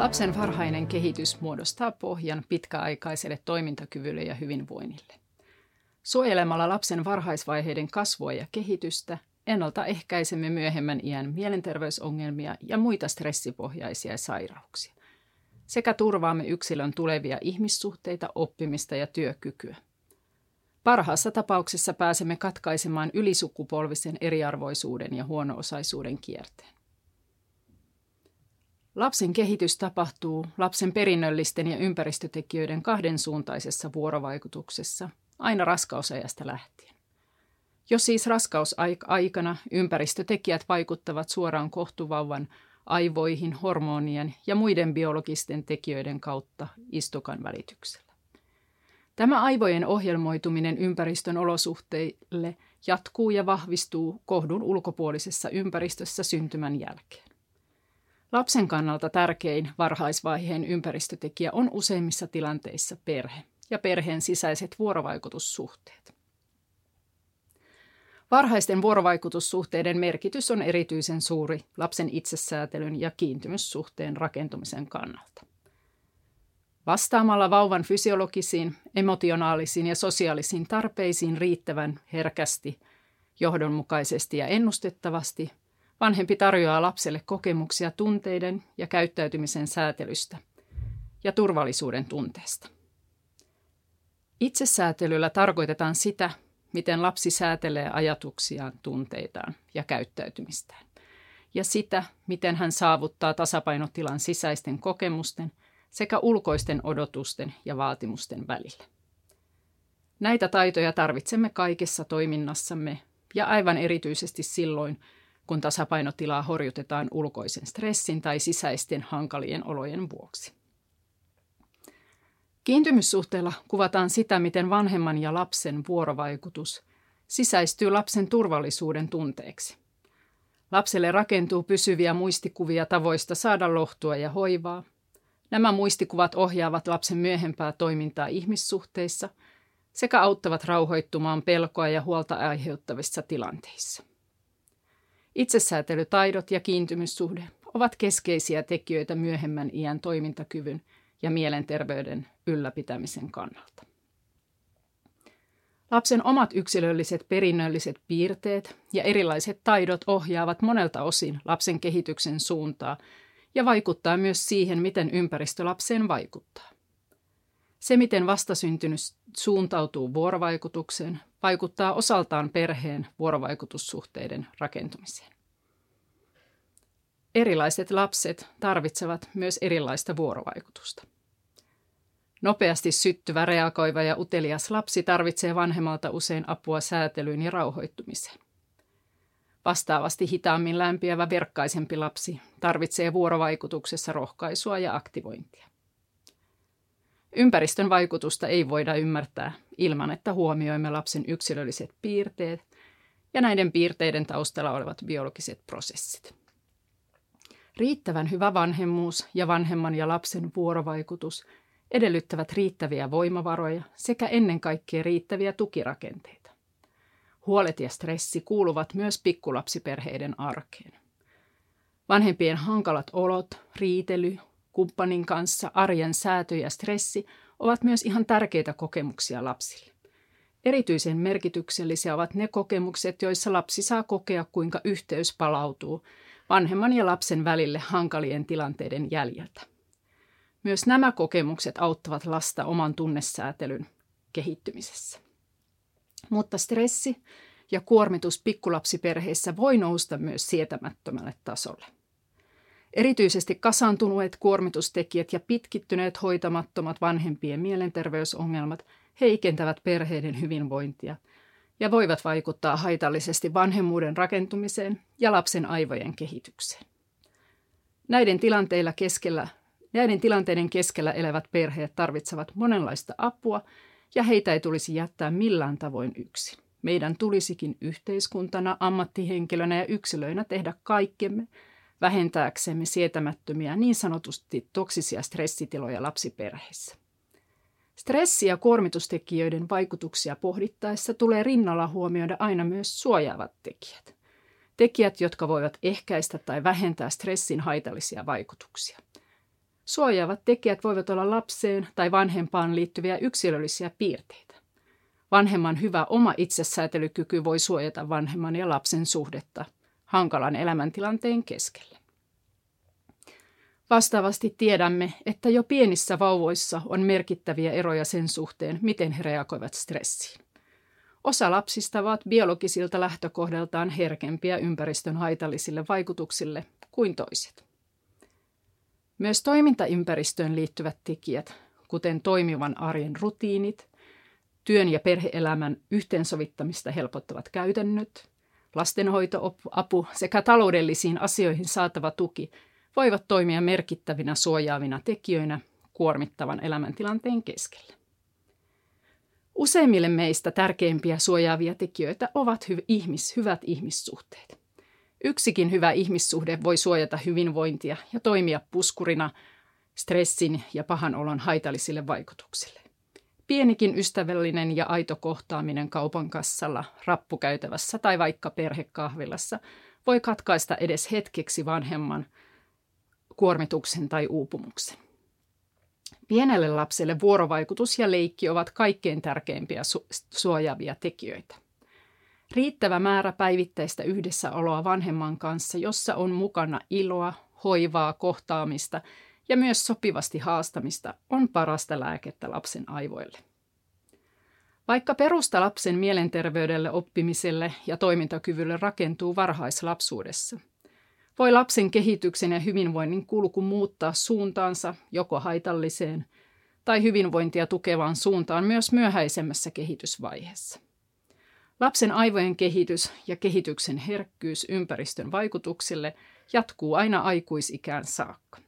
Lapsen varhainen kehitys muodostaa pohjan pitkäaikaiselle toimintakyvylle ja hyvinvoinnille. Suojelemalla lapsen varhaisvaiheiden kasvua ja kehitystä ennaltaehkäisemme myöhemmän iän mielenterveysongelmia ja muita stressipohjaisia sairauksia. Sekä turvaamme yksilön tulevia ihmissuhteita, oppimista ja työkykyä. Parhaassa tapauksessa pääsemme katkaisemaan ylisukupolvisen eriarvoisuuden ja huono-osaisuuden kierteen. Lapsen kehitys tapahtuu lapsen perinnöllisten ja ympäristötekijöiden kahdensuuntaisessa vuorovaikutuksessa aina raskausajasta lähtien. Jos siis raskausaikana ympäristötekijät vaikuttavat suoraan kohtuvauvan aivoihin, hormonien ja muiden biologisten tekijöiden kautta istukan välityksellä. Tämä aivojen ohjelmoituminen ympäristön olosuhteille jatkuu ja vahvistuu kohdun ulkopuolisessa ympäristössä syntymän jälkeen. Lapsen kannalta tärkein varhaisvaiheen ympäristötekijä on useimmissa tilanteissa perhe ja perheen sisäiset vuorovaikutussuhteet. Varhaisten vuorovaikutussuhteiden merkitys on erityisen suuri lapsen itsesäätelyn ja kiintymyssuhteen rakentumisen kannalta. Vastaamalla vauvan fysiologisiin, emotionaalisiin ja sosiaalisiin tarpeisiin riittävän herkästi, johdonmukaisesti ja ennustettavasti, vanhempi tarjoaa lapselle kokemuksia tunteiden ja käyttäytymisen säätelystä ja turvallisuuden tunteesta. Itsesäätelyllä tarkoitetaan sitä, miten lapsi säätelee ajatuksiaan, tunteitaan ja käyttäytymistään, ja sitä, miten hän saavuttaa tasapainotilan sisäisten kokemusten sekä ulkoisten odotusten ja vaatimusten välillä. Näitä taitoja tarvitsemme kaikessa toiminnassamme ja aivan erityisesti silloin, kun tasapainotilaa horjutetaan ulkoisen stressin tai sisäisten hankalien olojen vuoksi. Kiintymyssuhteella kuvataan sitä, miten vanhemman ja lapsen vuorovaikutus sisäistyy lapsen turvallisuuden tunteeksi. Lapselle rakentuu pysyviä muistikuvia tavoista saada lohtua ja hoivaa. Nämä muistikuvat ohjaavat lapsen myöhempää toimintaa ihmissuhteissa sekä auttavat rauhoittumaan pelkoa ja huolta aiheuttavissa tilanteissa. Itsesäätelytaidot ja kiintymyssuhde ovat keskeisiä tekijöitä myöhemmän iän toimintakyvyn ja mielenterveyden ylläpitämisen kannalta. Lapsen omat yksilölliset perinnölliset piirteet ja erilaiset taidot ohjaavat monelta osin lapsen kehityksen suuntaa ja vaikuttaa myös siihen, miten ympäristö lapseen vaikuttaa. Se, miten vastasyntynyt suuntautuu vuorovaikutukseen, vaikuttaa osaltaan perheen vuorovaikutussuhteiden rakentumiseen. Erilaiset lapset tarvitsevat myös erilaista vuorovaikutusta. Nopeasti syttyvä, reagoiva ja utelias lapsi tarvitsee vanhemmalta usein apua säätelyyn ja rauhoittumiseen. Vastaavasti hitaammin lämpiävä verkkaisempi lapsi tarvitsee vuorovaikutuksessa rohkaisua ja aktivointia. Ympäristön vaikutusta ei voida ymmärtää ilman, että huomioimme lapsen yksilölliset piirteet ja näiden piirteiden taustalla olevat biologiset prosessit. Riittävän hyvä vanhemmuus ja vanhemman ja lapsen vuorovaikutus edellyttävät riittäviä voimavaroja sekä ennen kaikkea riittäviä tukirakenteita. Huolet ja stressi kuuluvat myös pikkulapsiperheiden arkeen. Vanhempien hankalat olot, riitely, kumppanin kanssa, arjen säätö ja stressi ovat myös ihan tärkeitä kokemuksia lapsille. Erityisen merkityksellisiä ovat ne kokemukset, joissa lapsi saa kokea, kuinka yhteys palautuu vanhemman ja lapsen välille hankalien tilanteiden jäljeltä. Myös nämä kokemukset auttavat lasta oman tunnesäätelyn kehittymisessä. Mutta stressi ja kuormitus pikkulapsiperheissä voi nousta myös sietämättömälle tasolle. Erityisesti kasaantuneet kuormitustekijät ja pitkittyneet hoitamattomat vanhempien mielenterveysongelmat heikentävät perheiden hyvinvointia ja voivat vaikuttaa haitallisesti vanhemmuuden rakentumiseen ja lapsen aivojen kehitykseen. Näiden, tilanteilla keskellä, näiden tilanteiden keskellä elävät perheet tarvitsevat monenlaista apua ja heitä ei tulisi jättää millään tavoin yksin. Meidän tulisikin yhteiskuntana, ammattihenkilönä ja yksilöinä tehdä kaikkemme – vähentääksemme sietämättömiä niin sanotusti toksisia stressitiloja lapsiperheissä. Stressi- ja kuormitustekijöiden vaikutuksia pohdittaessa tulee rinnalla huomioida aina myös suojaavat tekijät. Tekijät, jotka voivat ehkäistä tai vähentää stressin haitallisia vaikutuksia. Suojaavat tekijät voivat olla lapseen tai vanhempaan liittyviä yksilöllisiä piirteitä. Vanhemman hyvä oma itsesäätelykyky voi suojata vanhemman ja lapsen suhdetta hankalan elämäntilanteen keskellä. Vastaavasti tiedämme, että jo pienissä vauvoissa on merkittäviä eroja sen suhteen, miten he reagoivat stressiin. Osa lapsista ovat biologisilta lähtökohdaltaan herkempiä ympäristön haitallisille vaikutuksille kuin toiset. Myös toimintaympäristöön liittyvät tekijät, kuten toimivan arjen rutiinit, työn ja perheelämän yhteensovittamista helpottavat käytännöt, lastenhoitoapu sekä taloudellisiin asioihin saatava tuki voivat toimia merkittävinä suojaavina tekijöinä kuormittavan elämäntilanteen keskellä. Useimmille meistä tärkeimpiä suojaavia tekijöitä ovat hy- ihmis, hyvät ihmissuhteet. Yksikin hyvä ihmissuhde voi suojata hyvinvointia ja toimia puskurina stressin ja pahan olon haitallisille vaikutuksille. Pienikin ystävällinen ja aito kohtaaminen kaupan kassalla, rappukäytävässä tai vaikka perhekahvilassa voi katkaista edes hetkeksi vanhemman kuormituksen tai uupumuksen. Pienelle lapselle vuorovaikutus ja leikki ovat kaikkein tärkeimpiä su- suojaavia tekijöitä. Riittävä määrä päivittäistä yhdessäoloa vanhemman kanssa, jossa on mukana iloa, hoivaa, kohtaamista ja myös sopivasti haastamista, on parasta lääkettä lapsen aivoille. Vaikka perusta lapsen mielenterveydelle, oppimiselle ja toimintakyvylle rakentuu varhaislapsuudessa – voi lapsen kehityksen ja hyvinvoinnin kulku muuttaa suuntaansa joko haitalliseen tai hyvinvointia tukevaan suuntaan myös myöhäisemmässä kehitysvaiheessa. Lapsen aivojen kehitys ja kehityksen herkkyys ympäristön vaikutuksille jatkuu aina aikuisikään saakka.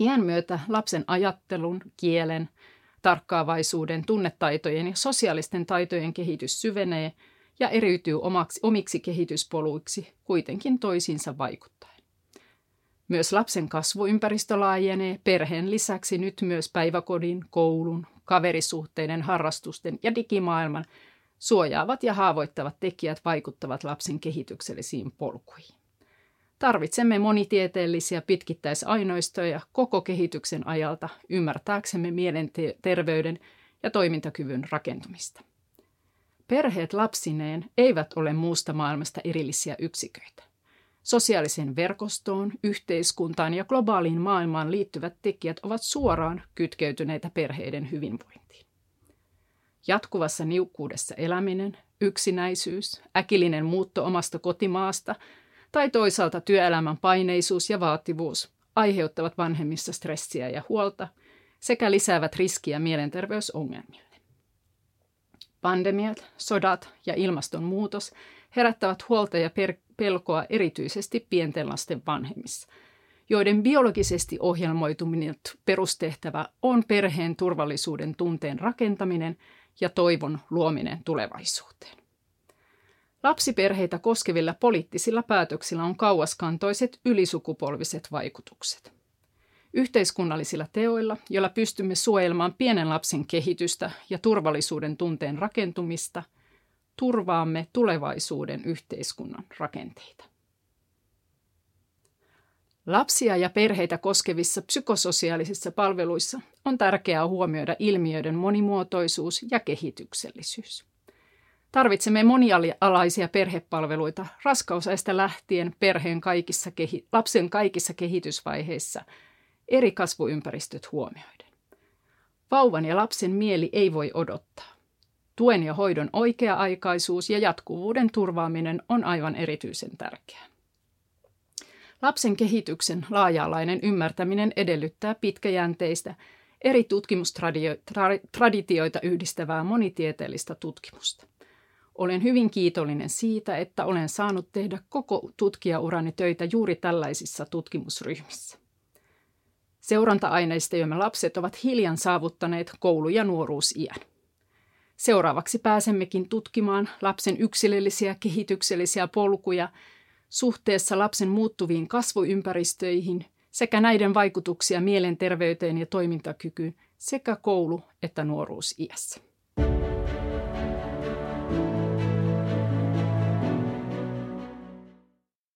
Iän myötä lapsen ajattelun, kielen, tarkkaavaisuuden, tunnetaitojen ja sosiaalisten taitojen kehitys syvenee – ja eriytyy omaksi, omiksi kehityspoluiksi kuitenkin toisiinsa vaikuttaen. Myös lapsen kasvuympäristö laajenee perheen lisäksi nyt myös päiväkodin, koulun, kaverisuhteiden, harrastusten ja digimaailman suojaavat ja haavoittavat tekijät vaikuttavat lapsen kehityksellisiin polkuihin. Tarvitsemme monitieteellisiä pitkittäisainoistoja koko kehityksen ajalta ymmärtääksemme mielenterveyden ja toimintakyvyn rakentumista. Perheet lapsineen eivät ole muusta maailmasta erillisiä yksiköitä. Sosiaaliseen verkostoon, yhteiskuntaan ja globaaliin maailmaan liittyvät tekijät ovat suoraan kytkeytyneitä perheiden hyvinvointiin. Jatkuvassa niukkuudessa eläminen, yksinäisyys, äkillinen muutto omasta kotimaasta tai toisaalta työelämän paineisuus ja vaativuus aiheuttavat vanhemmissa stressiä ja huolta sekä lisäävät riskiä mielenterveysongelmille. Pandemiat, sodat ja ilmastonmuutos herättävät huolta ja pelkoa erityisesti pienten lasten vanhemmissa, joiden biologisesti ohjelmoituminen perustehtävä on perheen turvallisuuden tunteen rakentaminen ja toivon luominen tulevaisuuteen. Lapsiperheitä koskevilla poliittisilla päätöksillä on kauaskantoiset ylisukupolviset vaikutukset yhteiskunnallisilla teoilla, joilla pystymme suojelemaan pienen lapsen kehitystä ja turvallisuuden tunteen rakentumista, turvaamme tulevaisuuden yhteiskunnan rakenteita. Lapsia ja perheitä koskevissa psykososiaalisissa palveluissa on tärkeää huomioida ilmiöiden monimuotoisuus ja kehityksellisyys. Tarvitsemme monialaisia perhepalveluita raskausaista lähtien perheen kaikissa lapsen kaikissa kehitysvaiheissa – eri kasvuympäristöt huomioiden. Vauvan ja lapsen mieli ei voi odottaa. Tuen ja hoidon oikea-aikaisuus ja jatkuvuuden turvaaminen on aivan erityisen tärkeää. Lapsen kehityksen laaja-alainen ymmärtäminen edellyttää pitkäjänteistä, eri tutkimustraditioita yhdistävää monitieteellistä tutkimusta. Olen hyvin kiitollinen siitä, että olen saanut tehdä koko tutkijaurani töitä juuri tällaisissa tutkimusryhmissä. Seuranta-aineistojamme lapset ovat hiljan saavuttaneet koulu- ja nuoruusiän. Seuraavaksi pääsemmekin tutkimaan lapsen yksilöllisiä kehityksellisiä polkuja suhteessa lapsen muuttuviin kasvuympäristöihin sekä näiden vaikutuksia mielenterveyteen ja toimintakykyyn sekä koulu- että nuoruusiässä.